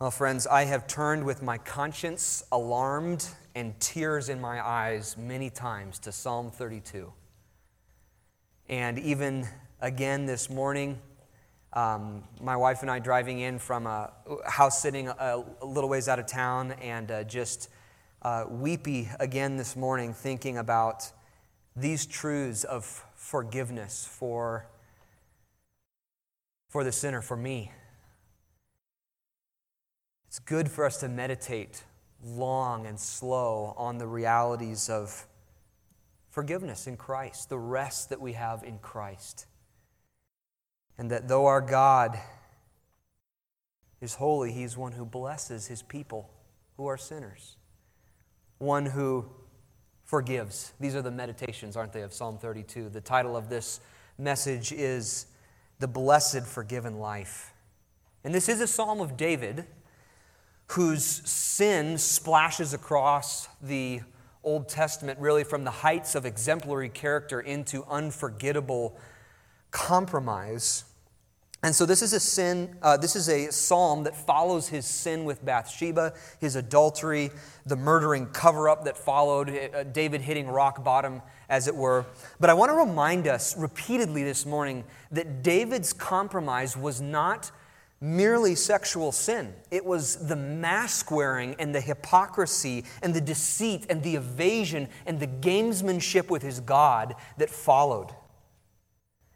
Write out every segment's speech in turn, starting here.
Well, friends, I have turned with my conscience alarmed and tears in my eyes many times to Psalm 32. And even again this morning, um, my wife and I driving in from a house sitting a, a little ways out of town and uh, just uh, weepy again this morning thinking about these truths of forgiveness for, for the sinner, for me. It's good for us to meditate long and slow on the realities of forgiveness in Christ, the rest that we have in Christ. And that though our God is holy, He's one who blesses His people who are sinners, one who forgives. These are the meditations, aren't they, of Psalm 32. The title of this message is The Blessed Forgiven Life. And this is a psalm of David whose sin splashes across the Old Testament, really from the heights of exemplary character into unforgettable compromise. And so this is a sin, uh, this is a psalm that follows his sin with Bathsheba, his adultery, the murdering cover up that followed, uh, David hitting rock bottom, as it were. But I want to remind us repeatedly this morning that David's compromise was not merely sexual sin. It was the mask wearing and the hypocrisy and the deceit and the evasion and the gamesmanship with his God that followed.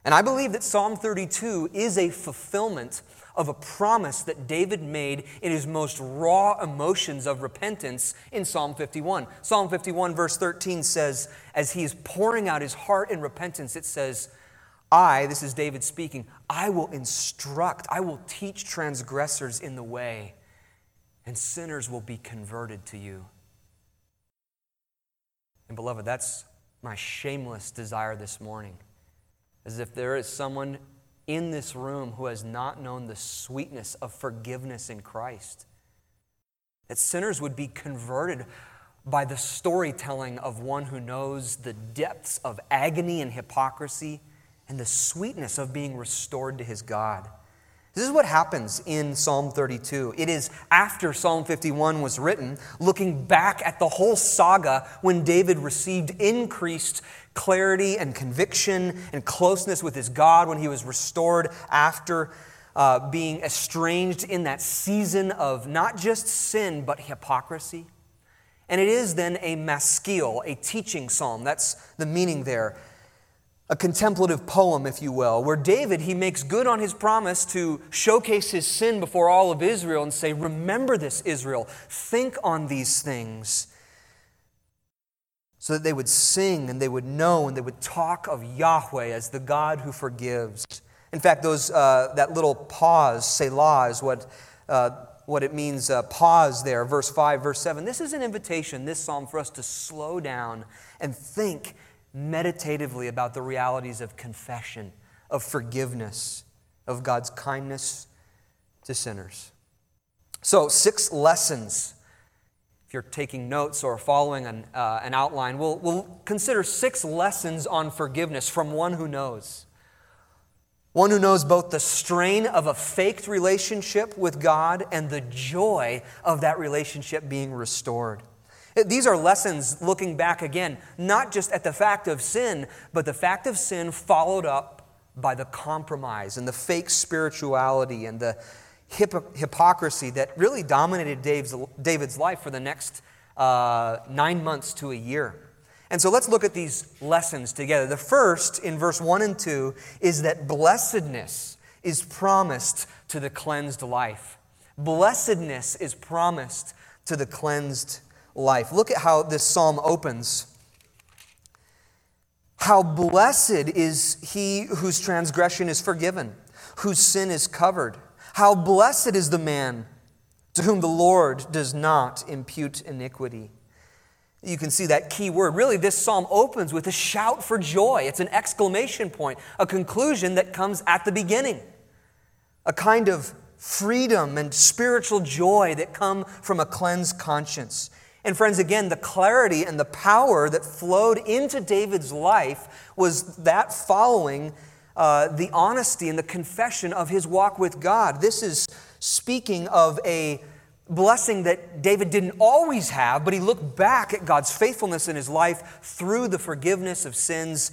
And I believe that Psalm 32 is a fulfillment of a promise that David made in his most raw emotions of repentance in Psalm 51. Psalm 51, verse 13 says, as he is pouring out his heart in repentance, it says, I, this is David speaking, I will instruct, I will teach transgressors in the way, and sinners will be converted to you. And beloved, that's my shameless desire this morning. As if there is someone in this room who has not known the sweetness of forgiveness in Christ. That sinners would be converted by the storytelling of one who knows the depths of agony and hypocrisy and the sweetness of being restored to his God. This is what happens in Psalm 32. It is after Psalm 51 was written, looking back at the whole saga when David received increased clarity and conviction and closeness with his God, when he was restored after uh, being estranged in that season of not just sin, but hypocrisy. And it is then a maskil, a teaching psalm. That's the meaning there a contemplative poem, if you will, where David, he makes good on his promise to showcase his sin before all of Israel and say, Remember this, Israel. Think on these things. So that they would sing and they would know and they would talk of Yahweh as the God who forgives. In fact, those, uh, that little pause, Selah, is what, uh, what it means, uh, pause there, verse 5, verse 7. This is an invitation, this psalm, for us to slow down and think meditatively about the realities of confession, of forgiveness, of God's kindness to sinners. So, six lessons. If you're taking notes or following an, uh, an outline, we'll, we'll consider six lessons on forgiveness from one who knows. One who knows both the strain of a faked relationship with God and the joy of that relationship being restored. These are lessons looking back again, not just at the fact of sin, but the fact of sin followed up by the compromise and the fake spirituality and the hypocrisy that really dominated Dave's, David's life for the next uh, nine months to a year. And so let's look at these lessons together. The first, in verse 1 and 2, is that blessedness is promised to the cleansed life. Blessedness is promised to the cleansed life. Look at how this psalm opens. How blessed is he whose transgression is forgiven, whose sin is covered. How blessed is the man to whom the Lord does not impute iniquity. You can see that key word. Really, this psalm opens with a shout for joy. It's an exclamation point, a conclusion that comes at the beginning. A kind of freedom and spiritual joy that come from a cleansed conscience. And, friends, again, the clarity and the power that flowed into David's life was that following uh, the honesty and the confession of his walk with God. This is speaking of a blessing that David didn't always have, but he looked back at God's faithfulness in his life through the forgiveness of sins,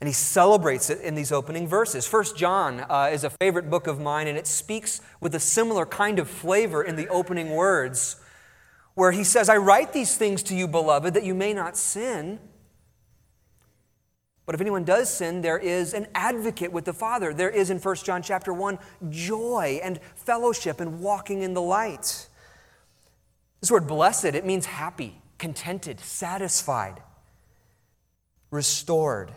and he celebrates it in these opening verses. First John uh, is a favorite book of mine, and it speaks with a similar kind of flavor in the opening words, where he says, I write these things to you, beloved, that you may not sin. But if anyone does sin, there is an advocate with the Father. There is in 1 John chapter 1 joy and fellowship and walking in the light. This word blessed, it means happy, contented, satisfied, restored.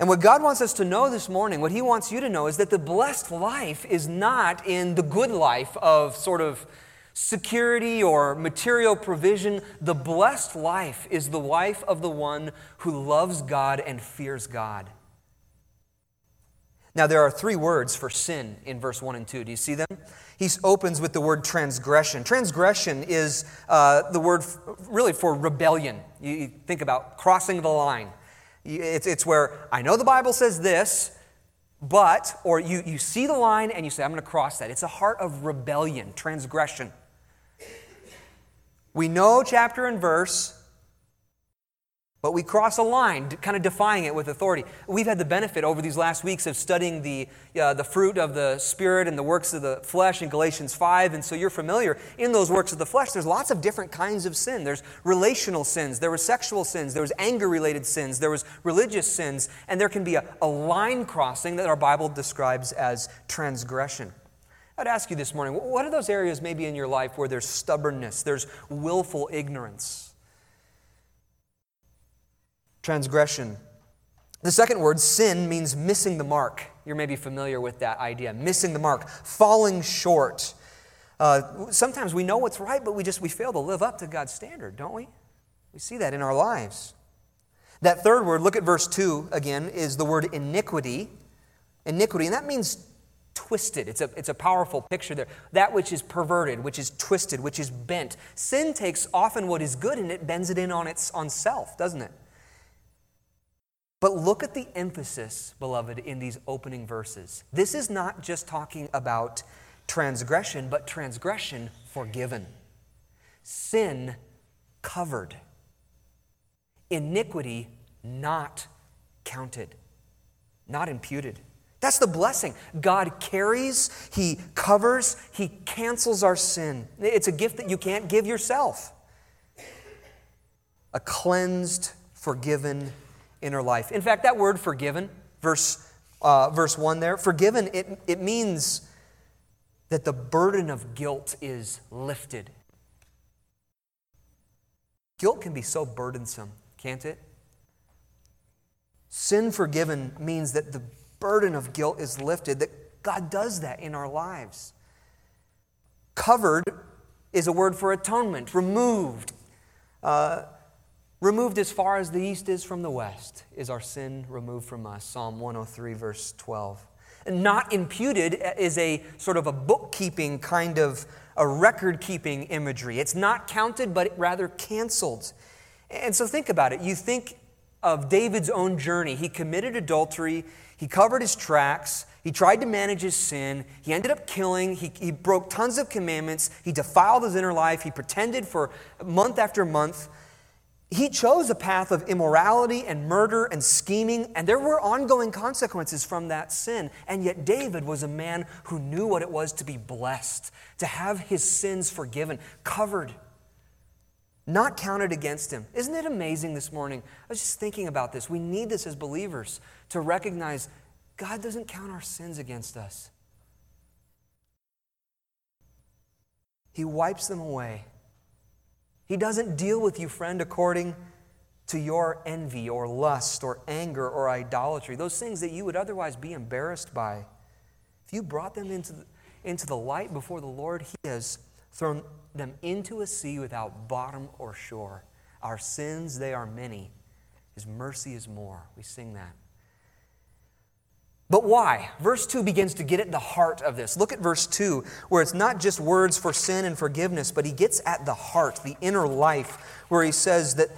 And what God wants us to know this morning, what He wants you to know, is that the blessed life is not in the good life of sort of security or material provision. The blessed life is the life of the one who loves God and fears God. Now, there are three words for sin in verse 1 and 2. Do you see them? He opens with the word transgression. Transgression is uh, the word f- really for rebellion. You, you, think about crossing the line. It's, it's where I know the Bible says this, but, or you, you see the line and you say, I'm going to cross that. It's a heart of rebellion, transgression. We know chapter and verse, but we cross a line, kind of defying it with authority. We've had the benefit over these last weeks of studying the, uh, the fruit of the Spirit and the works of the flesh in Galatians 5. And so you're familiar in those works of the flesh. There's lots of different kinds of sin. There's relational sins, there were sexual sins, there was anger related sins, there was religious sins, and there can be a, a line crossing that our Bible describes as transgression. I'd ask you this morning what are those areas maybe in your life where there's stubbornness, there's willful ignorance? transgression. The second word, sin, means missing the mark. You're maybe familiar with that idea missing the mark, falling short. Uh, sometimes we know what's right, but we just we fail to live up to God's standard, don't we? We see that in our lives. That third word, look at verse 2 again, is the word iniquity. Iniquity, and that means twisted. It's a, it's a powerful picture there. That which is perverted, which is twisted, which is bent. Sin takes often what is good and it bends it in on its on self, doesn't it? But look at the emphasis, beloved, in these opening verses. This is not just talking about transgression, but transgression forgiven, sin covered, iniquity not counted, not imputed. That's the blessing. God carries, He covers, He cancels our sin. It's a gift that you can't give yourself. A cleansed, forgiven inner life. In fact, that word forgiven, verse, uh, verse 1 there, forgiven, it, it means that the burden of guilt is lifted. Guilt can be so burdensome, can't it? Sin forgiven means that the burden of guilt is lifted, that God does that in our lives. Covered is a word for atonement, removed. Uh, Removed as far as the east is from the west is our sin removed from us. Psalm 103, verse 12. And not imputed is a sort of a bookkeeping kind of a record keeping imagery. It's not counted, but rather canceled. And so think about it. You think of David's own journey. He committed adultery, he covered his tracks, he tried to manage his sin, he ended up killing, he, he broke tons of commandments, he defiled his inner life, he pretended for month after month. He chose a path of immorality and murder and scheming, and there were ongoing consequences from that sin. And yet, David was a man who knew what it was to be blessed, to have his sins forgiven, covered, not counted against him. Isn't it amazing this morning? I was just thinking about this. We need this as believers to recognize God doesn't count our sins against us, He wipes them away. He doesn't deal with you, friend, according to your envy or lust or anger or idolatry, those things that you would otherwise be embarrassed by. If you brought them into the, into the light before the Lord, He has thrown them into a sea without bottom or shore. Our sins, they are many. His mercy is more. We sing that. But why? Verse 2 begins to get at the heart of this. Look at verse 2, where it's not just words for sin and forgiveness, but he gets at the heart, the inner life, where he says that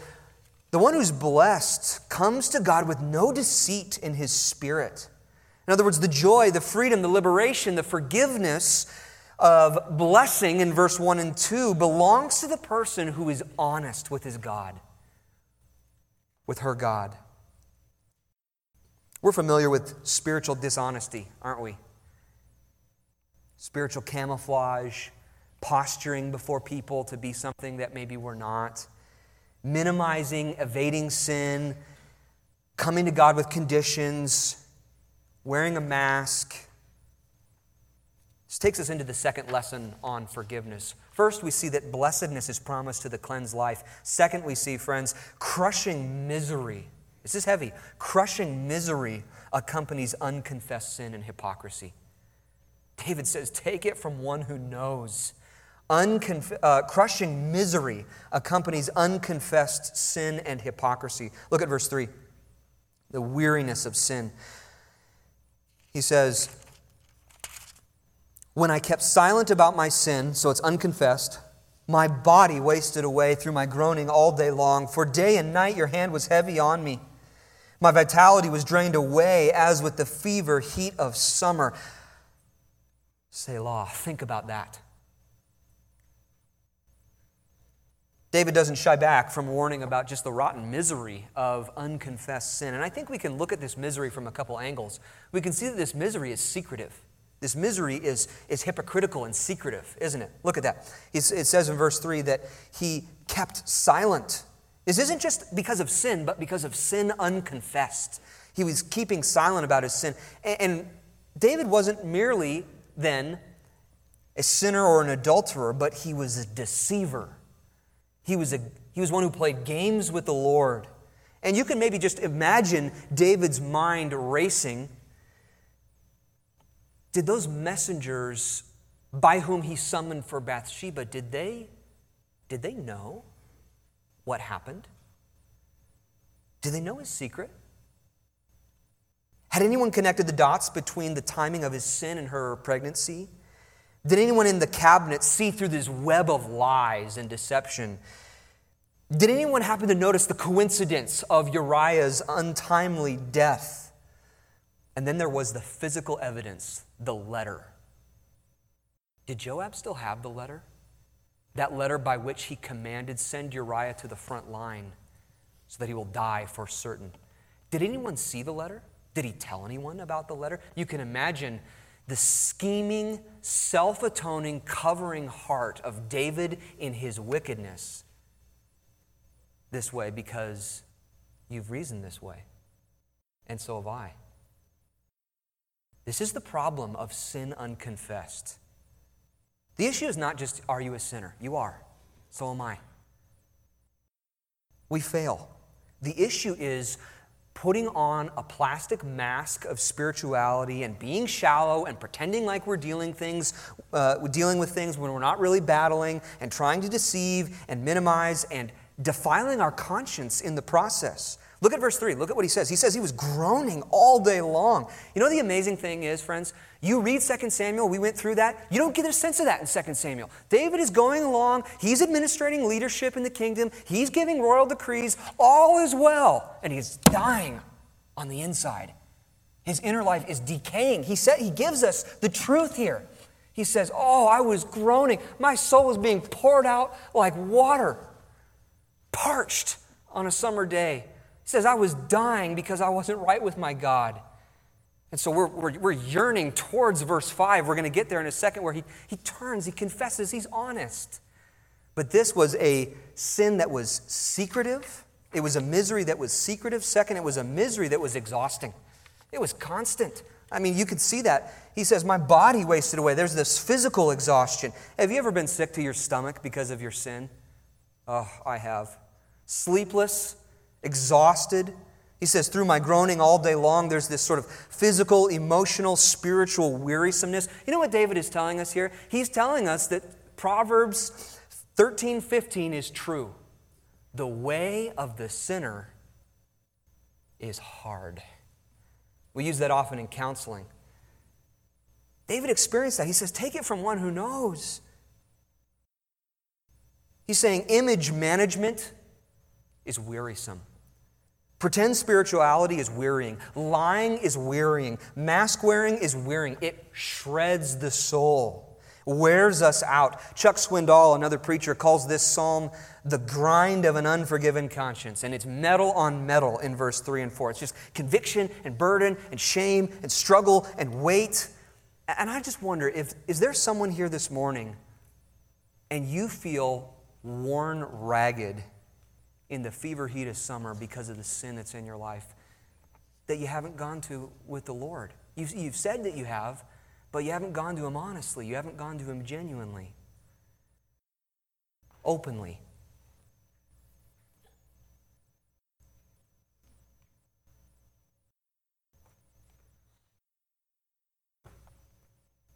the one who's blessed comes to God with no deceit in his spirit. In other words, the joy, the freedom, the liberation, the forgiveness of blessing in verse 1 and 2 belongs to the person who is honest with his God, with her God. We're familiar with spiritual dishonesty, aren't we? Spiritual camouflage, posturing before people to be something that maybe we're not, minimizing, evading sin, coming to God with conditions, wearing a mask. This takes us into the second lesson on forgiveness. First, we see that blessedness is promised to the cleansed life. Second, we see, friends, crushing misery. This is heavy. Crushing misery accompanies unconfessed sin and hypocrisy. David says, Take it from one who knows. Unconf- uh, crushing misery accompanies unconfessed sin and hypocrisy. Look at verse 3 the weariness of sin. He says, When I kept silent about my sin, so it's unconfessed, my body wasted away through my groaning all day long. For day and night your hand was heavy on me. My vitality was drained away as with the fever heat of summer. Selah, think about that. David doesn't shy back from warning about just the rotten misery of unconfessed sin. And I think we can look at this misery from a couple angles. We can see that this misery is secretive. This misery is, is hypocritical and secretive, isn't it? Look at that. it says in verse 3 that he kept silent. This isn't just because of sin, but because of sin unconfessed. He was keeping silent about his sin. And, and David wasn't merely then a sinner or an adulterer, but he was a deceiver. He was, a, he was one who played games with the Lord. And you can maybe just imagine David's mind racing. Did those messengers by whom he summoned for Bathsheba, did they, did they know what happened? Did they know his secret? Had anyone connected the dots between the timing of his sin and her pregnancy? Did anyone in the cabinet see through this web of lies and deception? Did anyone happen to notice the coincidence of Uriah's untimely death? And then there was the physical evidence, the letter. Did Joab still have the letter? That letter by which he commanded, send Uriah to the front line so that he will die for certain. Did anyone see the letter? Did he tell anyone about the letter? You can imagine the scheming, self atoning, covering heart of David in his wickedness this way because you've reasoned this way. And so have I. This is the problem of sin unconfessed. The issue is not just, are you a sinner? You are. So am I. We fail. The issue is, putting on a plastic mask of spirituality and being shallow and pretending like we're dealing things uh, dealing with things when we're not really battling and trying to deceive and minimize and defiling our conscience in the process Look at verse 3. Look at what he says. He says he was groaning all day long. You know the amazing thing is, friends? You read 2 Samuel, we went through that. You don't get a sense of that in 2 Samuel. David is going along, he's administrating leadership in the kingdom, he's giving royal decrees, all is well, and he's dying on the inside. His inner life is decaying. He said he gives us the truth here. He says, "Oh, I was groaning. My soul was being poured out like water, parched on a summer day." He says, I was dying because I wasn't right with my God. And so we're, we're, we're yearning towards verse 5. We're going to get there in a second where he, he turns, he confesses, he's honest. But this was a sin that was secretive. It was a misery that was secretive. Second, it was a misery that was exhausting. It was constant. I mean, you could see that. He says, My body wasted away. There's this physical exhaustion. Have you ever been sick to your stomach because of your sin? Oh, I have. Sleepless, exhausted. He says, through my groaning all day long, there's this sort of physical, emotional, spiritual wearisomeness. You know what David is telling us here? He's telling us that Proverbs 13 15 is true. The way of the sinner is hard. We use that often in counseling. David experienced that. He says, Take it from one who knows. He's saying image management is wearisome. Pretend spirituality is wearying. Lying is wearying. Mask wearing is wearying. It shreds the soul. wears us out. Chuck Swindoll, another preacher, calls this psalm the grind of an unforgiven conscience. And it's metal on metal in verse 3 and 4. It's just conviction and burden and shame and struggle and weight. And I just wonder if is there someone here this morning and you feel worn ragged in the fever heat of summer because of the sin that's in your life that you haven't gone to with the Lord? You've, you've said that you have, but you haven't gone to Him honestly. You haven't gone to Him genuinely, openly.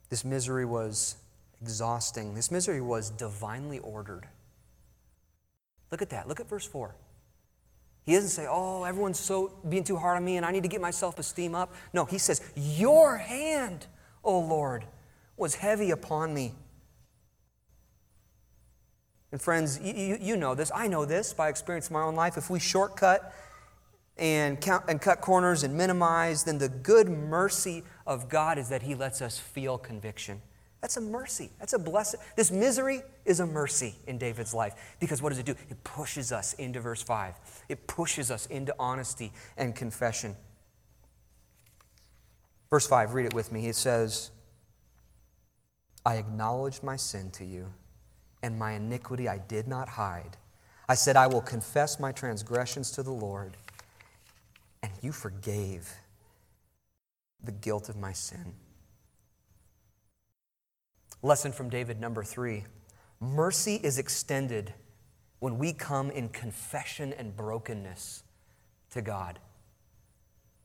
This misery was exhausting. This misery was divinely ordered. Look at that. Look at verse 4. He doesn't say, Oh, everyone's so being too hard on me and I need to get my self esteem up. No, he says, Your hand O Lord, was heavy upon me. And friends, you, you, know this. I know this by experience in my own life. If we shortcut and, count, and cut corners and minimize, then the good mercy of God is that He lets us feel conviction. That's a mercy. That's a blessing. This misery is a mercy in David's life because what does it do? It pushes us into verse 5. It pushes us into honesty and confession. Verse 5, read it with me. It says, I acknowledged my sin to you, and my iniquity I did not hide. I said, I will confess my transgressions to the Lord, and you forgave the guilt of my sin. Lesson from David number three mercy is extended when we come in confession and brokenness to God.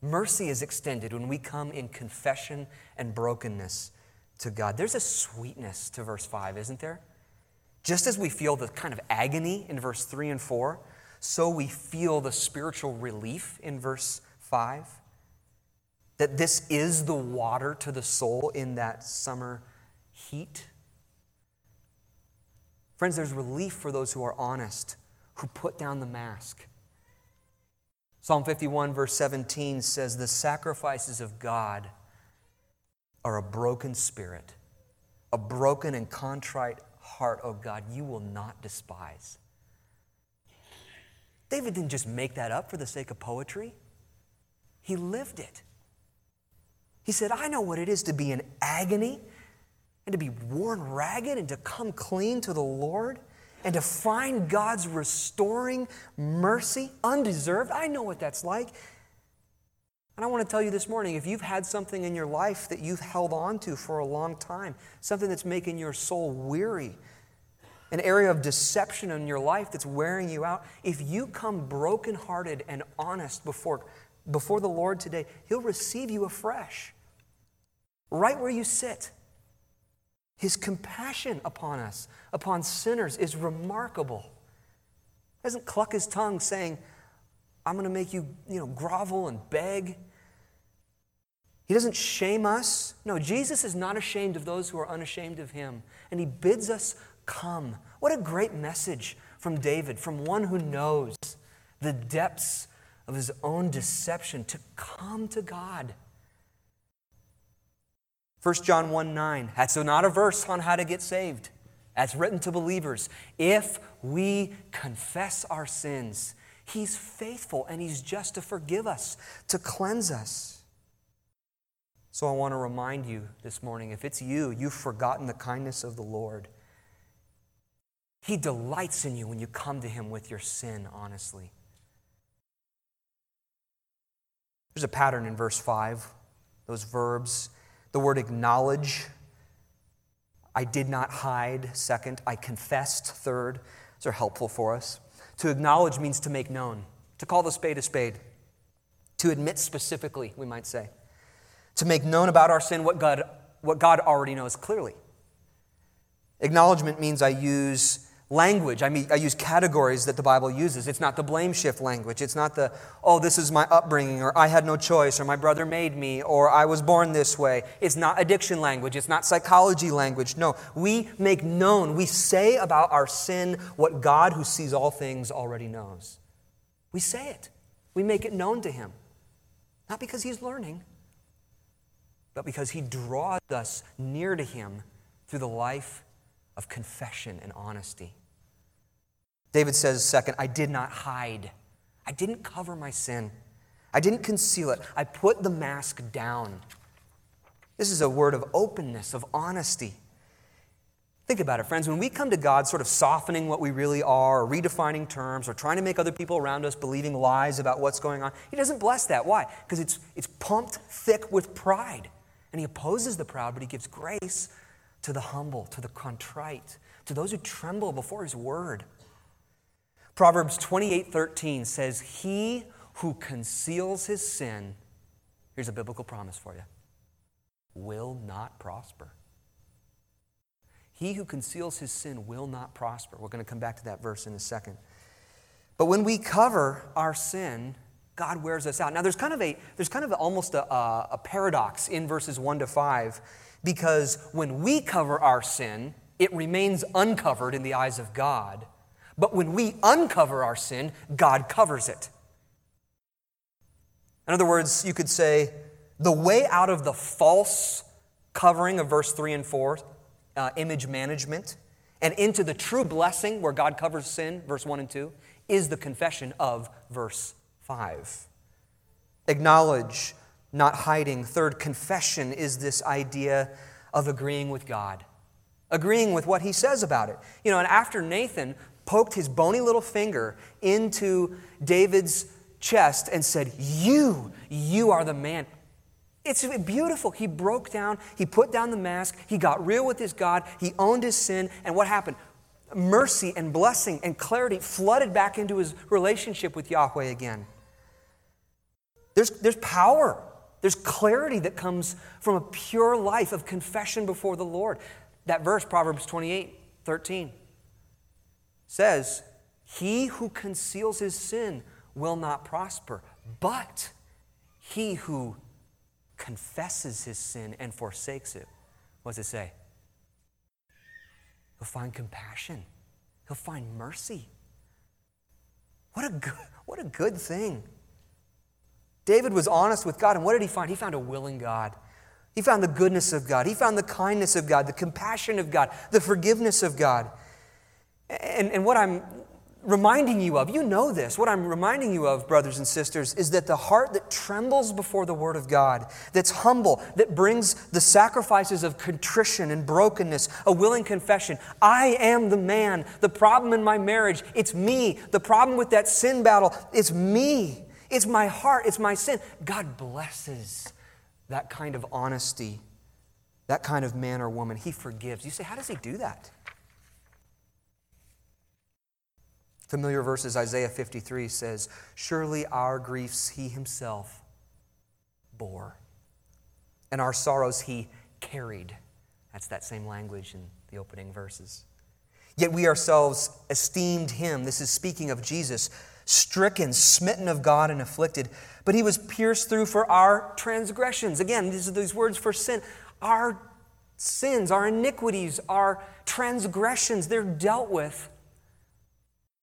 Mercy is extended when we come in confession and brokenness to God. There's a sweetness to verse 5, isn't there? Just as we feel the kind of agony in verse 3 and 4, so we feel the spiritual relief in verse 5. That this is the water to the soul in that summer heat. Friends, there's relief for those who are honest, who put down the mask Psalm 51, verse 17 says, The sacrifices of God are a broken spirit, a broken and contrite heart, oh God, you will not despise. David didn't just make that up for the sake of poetry, he lived it. He said, I know what it is to be in agony and to be worn ragged and to come clean to the Lord and to find God's restoring mercy, undeserved, I know what that's like. And I want to tell you this morning if you've had something in your life that you've held on to for a long time, something that's making your soul weary, an area of deception in your life that's wearing you out, if you come brokenhearted and honest before, before the Lord today, He'll receive you afresh, right where you sit. His compassion upon us, upon sinners, is remarkable. He doesn't cluck his tongue saying, I'm going to make you, you know, grovel and beg. He doesn't shame us. No, Jesus is not ashamed of those who are unashamed of him. And he bids us come. What a great message from David, from one who knows the depths of his own deception to come to God 1 John 1 9. That's not a verse on how to get saved. That's written to believers. If we confess our sins, He's faithful and He's just to forgive us, to cleanse us. So I want to remind you this morning if it's you, you've forgotten the kindness of the Lord. He delights in you when you come to Him with your sin, honestly. There's a pattern in verse 5, those verbs the word acknowledge, I did not hide. Second, I confessed. Third, these are helpful for us. To acknowledge means to make known, to call the spade a spade, to admit specifically, we might say, to make known about our sin what God, what God already knows clearly. Acknowledgement means I use language. I mean, I use categories that the Bible uses. It's not the blame shift language. It's not the, oh, this is my upbringing, or I had no choice, or my brother made me, or I was born this way. It's not addiction language. It's not psychology language. No, we make known, we say about our sin what God, who sees all things, already knows. We say it, we make it known to Him. Not because He's learning, but because He draws us near to Him through the life of confession and honesty. David says, second, I did not hide. I didn't cover my sin. I didn't conceal it. I put the mask down. This is a word of openness, of honesty. Think about it, friends. When we come to God sort of softening what we really are, or redefining terms, or trying to make other people around us believing lies about what's going on, He doesn't bless that. Why? Because it's, it's pumped thick with pride. And He opposes the proud, but He gives grace to the humble, to the contrite, to those who tremble before His word. Proverbs 28 13 says, He who conceals his sin, here's a biblical promise for you, will not prosper. He who conceals his sin will not prosper. We're going to come back to that verse in a second. But when we cover our sin, God wears us out. Now, there's kind of a, there's kind of almost a, a paradox in verses 1 to 5, because when we cover our sin, it remains uncovered in the eyes of God. But when we uncover our sin, God covers it. In other words, you could say the way out of the false covering of verse 3 and 4, uh, image management, and into the true blessing where God covers sin, verse 1 and 2, is the confession of verse 5. Acknowledge, not hiding. Third, confession is this idea of agreeing with God, agreeing with what he says about it. You know, and after Nathan poked his bony little finger into David's chest and said, You, you are the man. It's beautiful. He broke down, he put down the mask, he got real with his God, he owned his sin, and what happened? Mercy and blessing and clarity flooded back into his relationship with Yahweh again. There's, there's power, there's clarity that comes from a pure life of confession before the Lord. That verse, Proverbs 28 13, says, He who conceals his sin will not prosper. But he who confesses his sin and forsakes it, what does it say? He'll find compassion, he'll find mercy. What a good, what a good thing. David was honest with God, and what did he find? He found a willing God. He found the goodness of God. He found the kindness of God, the compassion of God, the forgiveness of God. And, and what I'm reminding you of, you know this, what I'm reminding you of, brothers and sisters, is that the heart that trembles before the Word of God, that's humble, that brings the sacrifices of contrition and brokenness, a willing confession. I am the man. The problem in my marriage, it's me. The problem with that sin battle, it's me. It's my heart, it's my sin. God blesses that kind of honesty, that kind of man or woman. He forgives. You say, how does He do that? Familiar verses, Isaiah 53 says, Surely our griefs he himself bore, and our sorrows he carried. That's that same language in the opening verses. Yet we ourselves esteemed him, this is speaking of Jesus, stricken, smitten of God, and afflicted. But he was pierced through for our transgressions. Again, these are these words for sin. Our sins, our iniquities, our transgressions, they're dealt with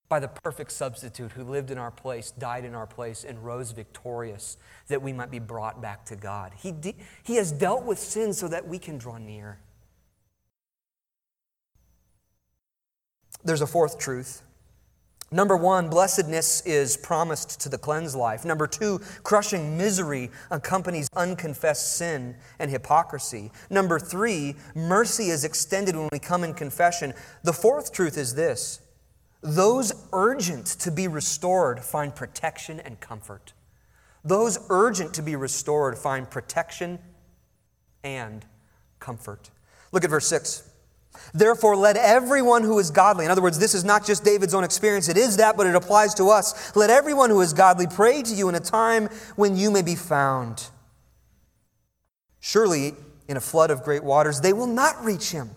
by the perfect substitute who lived in our place, died in our place, and rose victorious that we might be brought back to God. He, de- he has dealt with sin so that we can draw near. There's a fourth truth. Number one, blessedness is promised to the cleansed life. Number two, crushing misery accompanies unconfessed sin and hypocrisy. Number three, mercy is extended when we come in confession. The fourth truth is this those urgent to be restored find protection and comfort. Those urgent to be restored find protection and comfort. Look at verse 6. Therefore, let everyone who is godly, in other words, this is not just David's own experience, it is that, but it applies to us. Let everyone who is godly pray to you in a time when you may be found. Surely, in a flood of great waters, they will not reach him.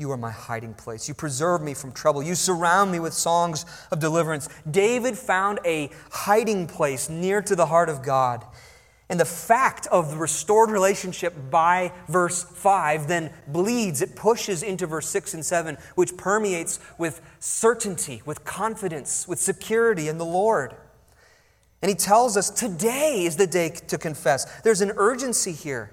You are my hiding place. You preserve me from trouble. You surround me with songs of deliverance. David found a hiding place near to the heart of God. And the fact of the restored relationship by verse 5 then bleeds, it pushes into verse 6 and 7, which permeates with certainty, with confidence, with security in the Lord. And he tells us today is the day to confess. There's an urgency here.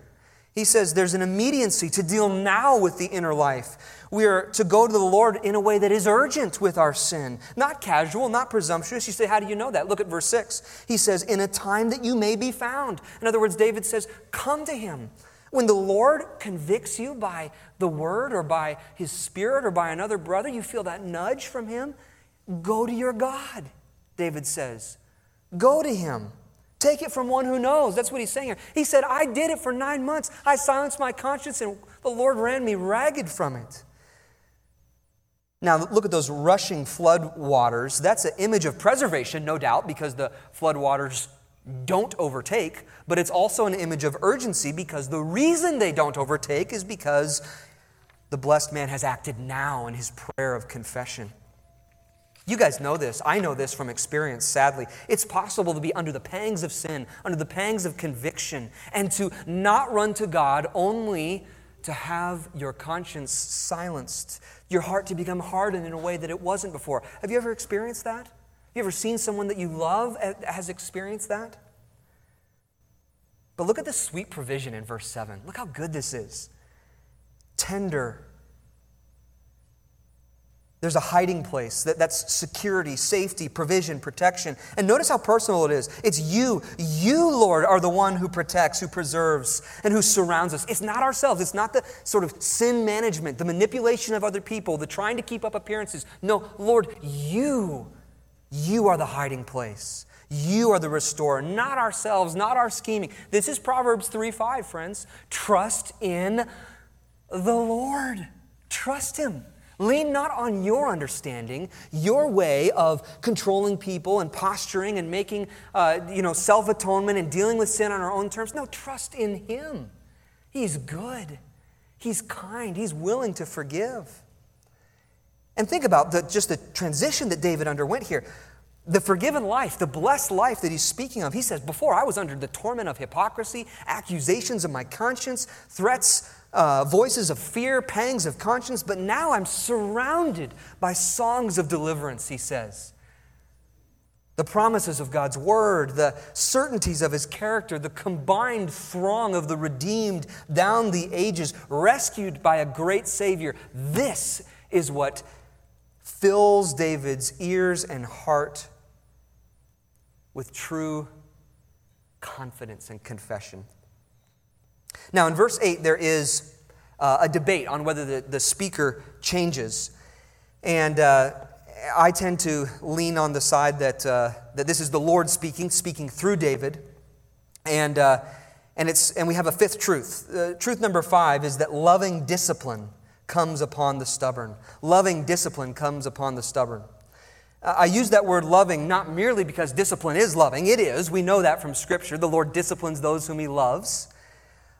He says there's an immediacy to deal now with the inner life. We are to go to the Lord in a way that is urgent with our sin, not casual, not presumptuous. You say, How do you know that? Look at verse 6. He says, In a time that you may be found. In other words, David says, Come to him. When the Lord convicts you by the word or by his spirit or by another brother, you feel that nudge from him, go to your God, David says. Go to him. Take it from one who knows. That's what he's saying here. He said, I did it for nine months. I silenced my conscience, and the Lord ran me ragged from it. Now, look at those rushing flood waters. That's an image of preservation, no doubt, because the flood waters don't overtake, but it's also an image of urgency because the reason they don't overtake is because the blessed man has acted now in his prayer of confession. You guys know this. I know this from experience, sadly. It's possible to be under the pangs of sin, under the pangs of conviction, and to not run to God only to have your conscience silenced, your heart to become hardened in a way that it wasn't before. Have you ever experienced that? Have you ever seen someone that you love has experienced that? But look at the sweet provision in verse 7. Look how good this is. Tender there's a hiding place that, that's security, safety, provision, protection. And notice how personal it is. It's you. You, Lord, are the one who protects, who preserves, and who surrounds us. It's not ourselves. It's not the sort of sin management, the manipulation of other people, the trying to keep up appearances. No, Lord, you, you are the hiding place. You are the restorer, not ourselves, not our scheming. This is Proverbs 3 5, friends. Trust in the Lord. Trust Him. Lean not on your understanding, your way of controlling people and posturing and making, uh, you know, self-atonement and dealing with sin on our own terms. No, trust in Him. He's good. He's kind. He's willing to forgive. And think about the, just the transition that David underwent here. The forgiven life, the blessed life that he's speaking of. He says, Before I was under the torment of hypocrisy, accusations of my conscience, threats uh, voices of fear, pangs of conscience, but now I'm surrounded by songs of deliverance, he says. The promises of God's word, the certainties of his character, the combined throng of the redeemed down the ages, rescued by a great Savior. This is what fills David's ears and heart with true confidence and confession. Now, in verse 8, there is uh, a debate on whether the, the speaker changes. And uh, I tend to lean on the side that, uh, that this is the Lord speaking, speaking through David. And, uh, and, it's, and we have a fifth truth. Uh, truth number five is that loving discipline comes upon the stubborn. Loving discipline comes upon the stubborn. I use that word loving not merely because discipline is loving, it is. We know that from Scripture. The Lord disciplines those whom He loves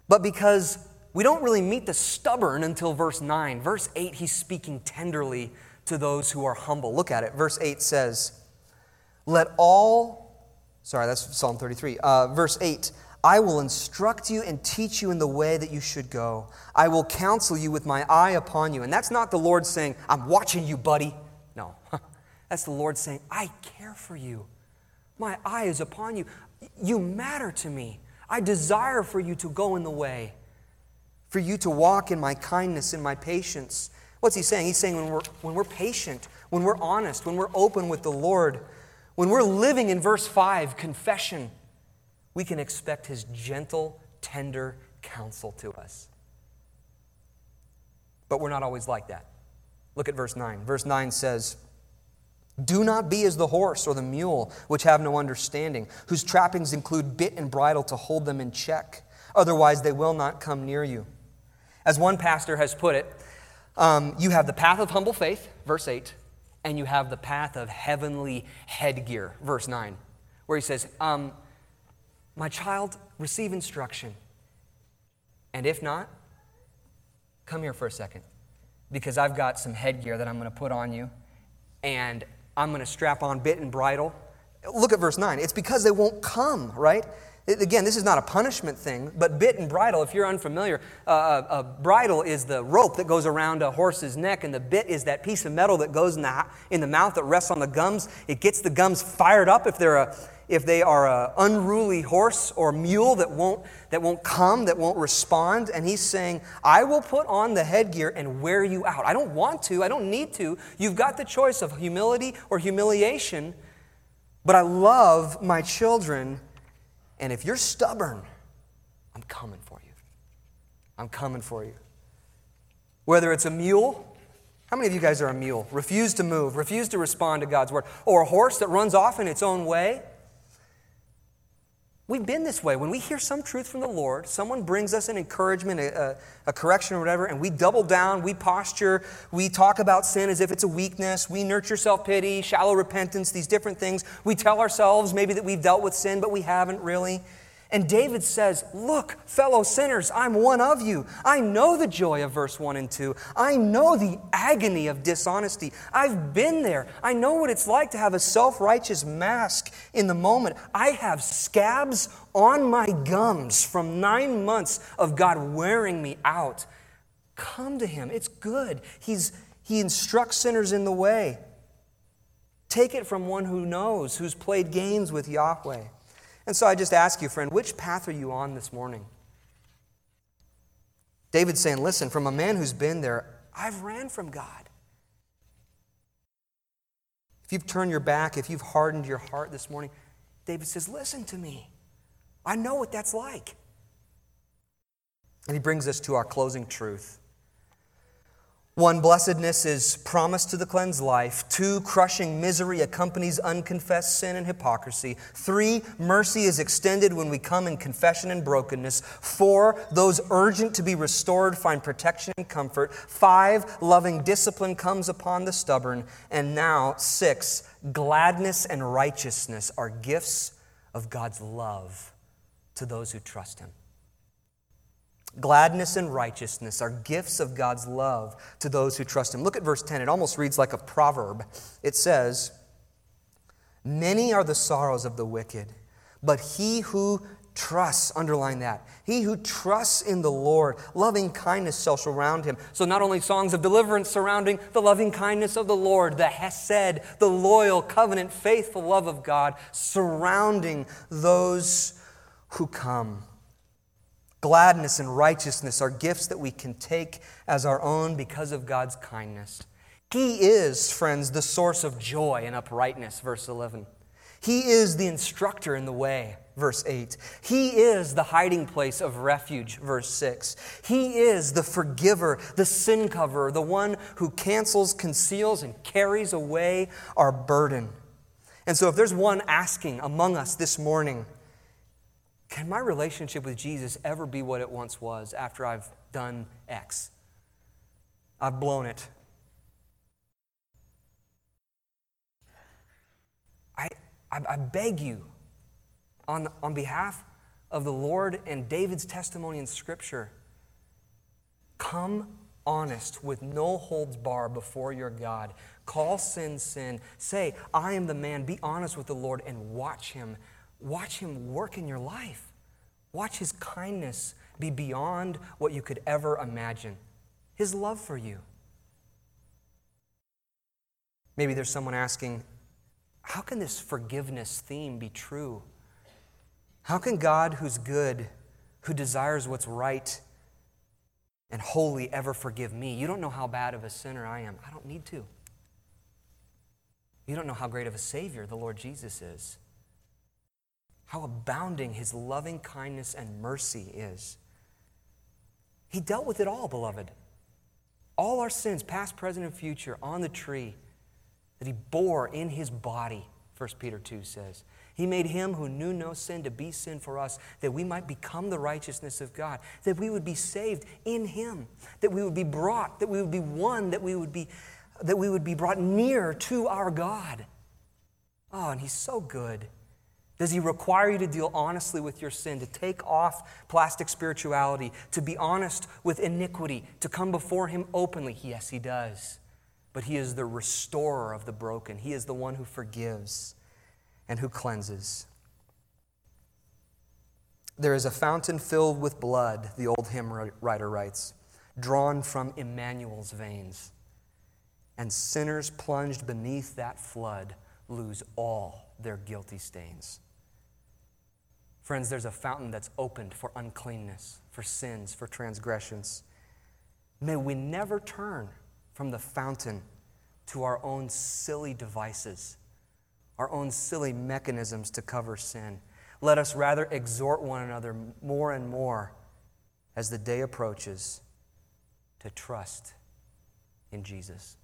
but because we don't really meet the stubborn until verse 9. Verse 8, he's speaking tenderly to those who are humble. Look at it. Verse 8 says, Let all, sorry, that's Psalm 33. Uh, verse 8, I will instruct you and teach you in the way that you should go. I will counsel you with my eye upon you. And that's not the Lord saying, I'm watching you, buddy. No. That's the Lord saying, I care for you. My eye is upon you. You matter to me. I desire for you to go in the way, for you to walk in my kindness and my patience. What's he saying? He's saying when we're, when we're patient, when we're honest, when we're open with the Lord, when we're living in verse 5, confession, we can expect his gentle, tender counsel to us. But we're not always like that. Look at verse 9. Verse 9 says, do not be as the horse or the mule, which have no understanding, whose trappings include bit and bridle to hold them in check. Otherwise, they will not come near you. As one pastor has put it, um, you have the path of humble faith, verse 8, and you have the path of heavenly headgear, verse 9, where he says, um, My child, receive instruction. And if not, come here for a second, because I've got some headgear that I'm going to put on you, and I'm going to strap on bit and bridle. Look at verse 9. It's because they won't come, right? Again, this is not a punishment thing, but bit and bridle, if you're unfamiliar, uh, a, uh, a bridle is the rope that goes around a horse's neck, and the bit is that piece of metal that goes in the, in the mouth that rests on the gums. It gets the gums fired up if they're a, if they are an unruly horse or mule that won't, that won't come, that won't respond. And he's saying, I will put on the headgear and wear you out. I don't want to, I don't need to. You've got the choice of humility or humiliation. But I love my children. And if you're stubborn, I'm coming for you. I'm coming for you. Whether it's a mule, how many of you guys are a mule? Refuse to move, refuse to respond to God's word. Or a horse that runs off in its own way. We've been this way. When we hear some truth from the Lord, someone brings us an encouragement, a, a, a, correction, or whatever, and we double down, we posture, we talk about sin as if it's a weakness, we nurture self pity, shallow repentance, these different things. We tell ourselves maybe that we've dealt with sin, but we haven't really. And David says, Look, fellow sinners, I'm one of you. I know the joy of verse 1 and 2. I know the agony of dishonesty. I've been there. I know what it's like to have a self righteous mask in the moment. I have scabs on my gums from nine months of God wearing me out. Come to Him. It's good. He's, he instructs sinners in the way. Take it from one who knows, who's played games with Yahweh. And so I just ask you, friend, which path are you on this morning? David's saying, listen, from a man who's been there, I've ran from God. If you've turned your back, if you've hardened your heart this morning, David says, listen to me. I know what that's like. And he brings us to our closing truth. One, blessedness is promised to the cleansed life. Two, crushing misery accompanies unconfessed sin and hypocrisy. Three, mercy is extended when we come in confession and brokenness. Four, those urgent to be restored find protection and comfort. Five, loving discipline comes upon the stubborn. And now, six, gladness and righteousness are gifts of God's love to those who trust Him. Gladness and righteousness are gifts of God's love to those who trust Him. Look at verse 10. It almost reads like a proverb. It says, Many are the sorrows of the wicked, but he who trusts, underline that, he who trusts in the Lord, loving kindness shall surround him. So, not only songs of deliverance surrounding the loving kindness of the Lord, the Hesed, the loyal, covenant, faithful love of God surrounding those who come. Gladness and righteousness are gifts that we can take as our own because of God's kindness. He is, friends, the source of joy and uprightness, verse 11. He is the instructor in the way, verse 8. He is the hiding place of refuge, verse 6. He is the forgiver, the sin coverer, the one who cancels, conceals, and carries away our burden. And so, if there's one asking among us this morning, can my relationship with Jesus ever be what it once was after I've done X? I've blown it. I, I, I, beg you, on, on behalf of the Lord and David's testimony in Scripture, come honest with no holds bar before your God. Call sin sin. Say, I am the man. Be honest with the Lord and watch him Watch Him work in your life. Watch His kindness be beyond what you could ever imagine. His love for you. Maybe there's someone asking, how can this forgiveness theme be true? How can God, who's good, who desires what's right and holy, ever forgive me? You don't know how bad of a sinner I am. I don't need to. You don't know how great of a Savior the Lord Jesus is how abounding his loving kindness and mercy is. He dealt with it all, beloved. All our sins, past, present, and future, on the tree that he bore in his body, 1 Peter 2 says. He made him who knew no sin to be sin for us, that we might become the righteousness of God, that we would be saved in him, that we would be brought, that we would be one, that we would be, that we would be brought near to our God. Oh, and he's so good. Does he require you to deal honestly with your sin, to take off plastic spirituality, to be honest with iniquity, to come before him openly? Yes, he does. But he is the restorer of the broken, he is the one who forgives and who cleanses. There is a fountain filled with blood, the old hymn writer writes, drawn from Emmanuel's veins. And sinners plunged beneath that flood lose all their guilty stains. Friends, there's a fountain that's opened for uncleanness, for sins, for transgressions. May we never turn from the fountain to our own silly devices, our own silly mechanisms to cover sin. Let us rather exhort one another more and more as the day approaches to trust in Jesus.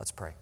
Let's pray.